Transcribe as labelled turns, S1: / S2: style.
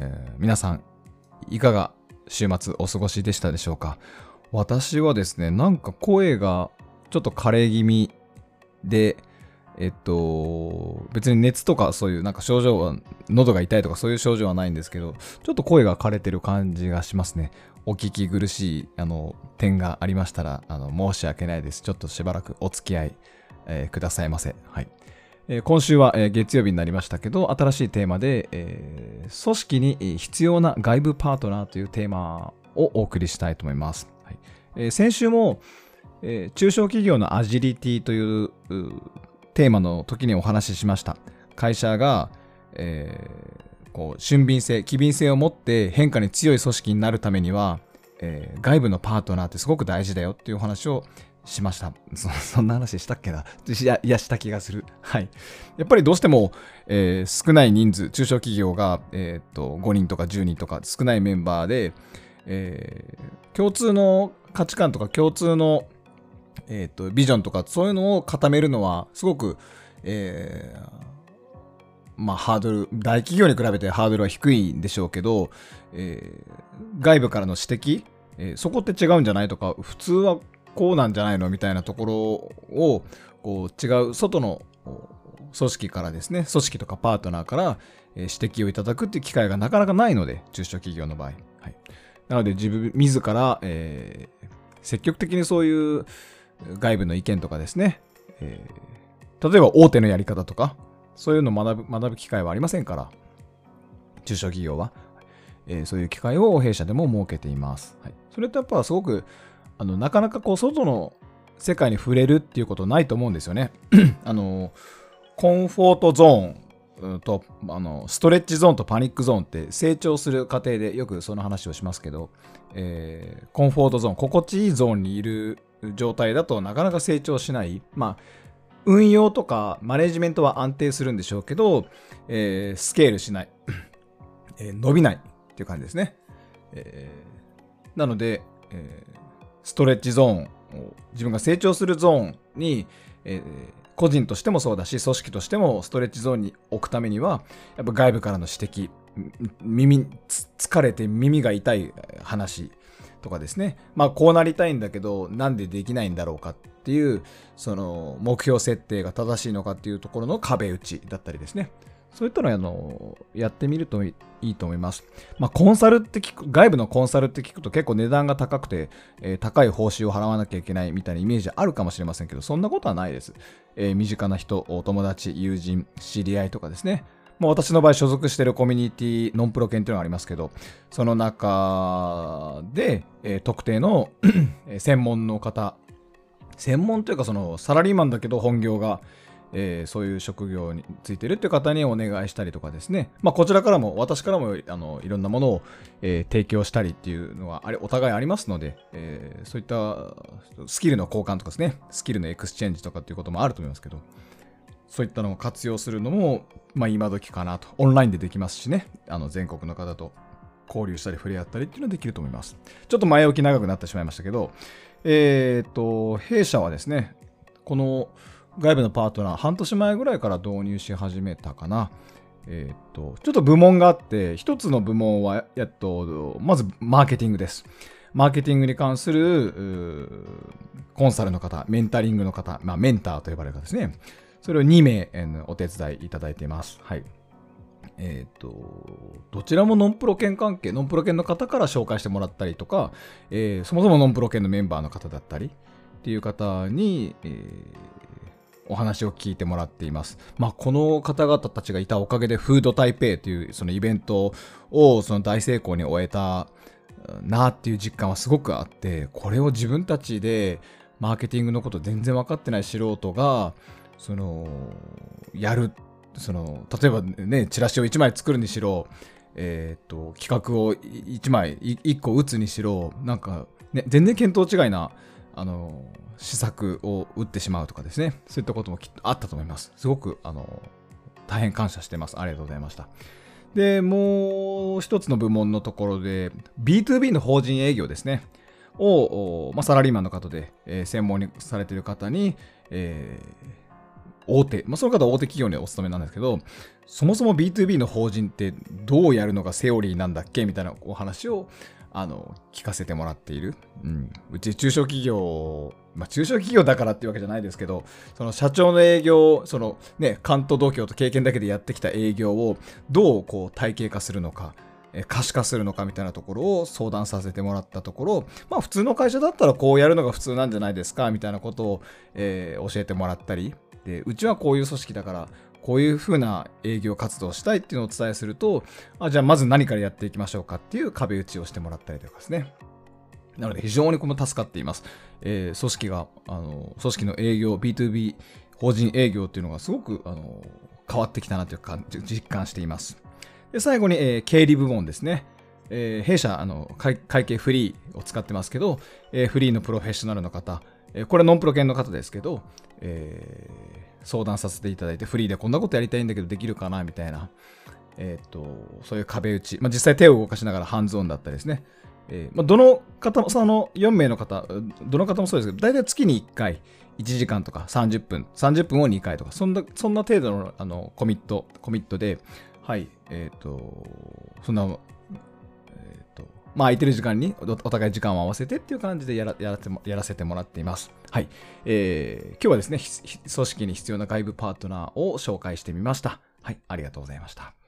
S1: えー皆さんいかが週末お過ごしでしたでしょうか？私はですねなんか声がちょっと枯れ気味でえっと別に熱とかそういうなんか症状は喉が痛いとかそういう症状はないんですけどちょっと声が枯れてる感じがしますね。お聞き苦しいあの点がありましたらあの申し訳ないです。ちょっとしばらくお付き合い、えーくださいませ。はい。え今週は、え月曜日になりましたけど、新しいテーマで、えー組織に必要な外部パートナーというテーマをお送りしたいと思います。はいえー先週も、えー中小企業のアジリティというテーマの時にお話ししました。会社が、えーこう俊敏性、機敏性を持って変化に強い組織になるためには、えー外部のパートナーってすごく大事だよっていうお話をしました。そそんな話したっけな？いや、いやした気がする。はい。やっぱりどうしても、えー少ない人数、中小企業が、えーっと5人とか10人とか少ないメンバーで、えー共通の価値観とか共通の、えーっとビジョンとかそういうのを固めるのはすごく、えまあ、ハードル、大企業に比べてハードルは低いんでしょうけど、えー外部からの指摘、えーそこって違うんじゃないとか、普通はこうなんじゃないのみたいなところを、こう違う外の組織からですね、組織とかパートナーから、指摘をいただくっていう機会がなかなかないので、中小企業の場合。はい、なので、自分、自ら、えー積極的にそういう外部の意見とかですね、えー例えば大手のやり方とか、そういうのを学ぶ学ぶ機会はありませんから、中小企業は、えーそういう機会を弊社でも設けています。はい、それとやっぱすごくあのなかなかこう外の世界に触れるっていうことないと思うんですよね。あのコンフォートゾーンとあのストレッチゾーンとパニックゾーンって成長する過程でよくその話をしますけど、えーコンフォートゾーン心地いいゾーンにいる状態だとなかなか成長しない。まあ運用とかマネジメントは安定するんでしょうけど、えースケールしない、えー伸びないっていう感じですね、えーなので、えーストレッチゾーン自分が成長するゾーンに、えー個人としてもそうだし組織としてもストレッチゾーンに置くためにはやっぱ外部からの指摘耳疲れて耳が痛い話とかですね。まあこうなりたいんだけどなんでできないんだろうかっていうその目標設定が正しいのかっていうところの壁打ちだったりですね。そういったのをあのやってみるといいと思います。まあ、コンサルって聞く、外部のコンサルって聞くと結構値段が高くて、えー高い報酬を払わなきゃいけないみたいなイメージあるかもしれませんけど、そんなことはないです。えー身近な人、お友達、友人、知り合いとかですね。もう私の場合所属しているコミュニティ、ノンプロ研っていうのがありますけど、その中で、えー特定の専門の方、専門というかそのサラリーマンだけど本業が、えーそういう職業についてるっていう方にお願いしたりとかですね、まあ、こちらからも私からもあのいろんなものを、えー提供したりっていうのはあれお互いありますので、えーそういったスキルの交換とかですね。スキルの exchange とかっていうこともあると思いますけどそういったのを活用するのも、まあ、今時かなと。オンラインでできますしね。あの全国の方と交流したり触れ合ったりっていうのはできると思います。ちょっと前置き長くなってしまいましたけどえっ、と弊社はですねこの外部のパートナー半年前ぐらいから導入し始めたかな。えーっと、ちょっと部門があって、一つの部門は、えっと、まずマーケティングです。マーケティングに関するコンサルの方、メンタリングの方、まあ、メンターと呼ばれる方ですね。それを2名お手伝いいただいています。はい。えっ、と、どちらもノンプロ犬関係、ノンプロ犬の方から紹介してもらったりとか、えーそもそもノンプロ犬のメンバーの方だったりっていう方に、えーお話を聞いてもらっています。まあ、この方々たちがいたおかげで、フード台北というそのイベントをその大成功に終えたなっていう実感はすごくあって、これを自分たちでマーケティングのこと全然分かってない素人が、その、やる、その、例えばね、チラシを1枚作るにしろ、えっ、と、企画を1枚、1個打つにしろ、なんか、ね、全然見当違いな、あの、施策を打ってしまうとかですね、そういったこともきっとあったと思います。すごく、あの、大変感謝してます。ありがとうございました。で、もう一つの部門のところで、B2B の法人営業ですね。を、まあ、サラリーマンの方で、えー、専門にされている方に、えー、大手、まあ、その方は大手企業にお勤めなんですけど、そもそも B2B の法人ってどうやるのがセオリーなんだっけ？みたいなお話をあの聞かせてもらっている。うん、うち中小企業、まあ、中小企業だからっていうわけじゃないですけど、その社長の営業、そのね、関東同郷と経験だけでやってきた営業をどうこう体系化するのか。可視化するのかみたいなところを相談させてもらったところ、まあ普通の会社だったらこうやるのが普通なんじゃないですかみたいなことを、えー、教えてもらったり、で、うちはこういう組織だからこういうふうな営業活動をしたいっていうのをお伝えすると、あじゃあまず何からやっていきましょうかっていう壁打ちをしてもらったりとかですね。なので非常にこの助かっています。えー、組織が、あの、組織の営業、B2B 法人営業っていうのがすごく、あの、変わってきたなというか、実感しています。で、最後に、えー、経理部門ですね。えー、弊社、あの会、会計フリーを使ってますけど、えー、フリーのプロフェッショナルの方、えー、これノンプロ系の方ですけど、えー、相談させていただいて、フリーでこんなことやりたいんだけどできるかなみたいな、えっ、ー、と、そういう壁打ち、まあ、実際手を動かしながらハンズオンだったりですね。えー、まあ、どの方も、その4名の方、どの方もそうですけど、大体月に1回、1時間とか30分、30分を2回とか、そんな、そんな程度のあのコミット、コミットで、はい、えっ、ー、と、そんなまあ、空いてる時間にお互い時間を合わせてっていう感じでやらやらやらせてもらっています。はい。えー、今日はですね、組織に必要な外部パートナーを紹介してみました。はい、ありがとうございました。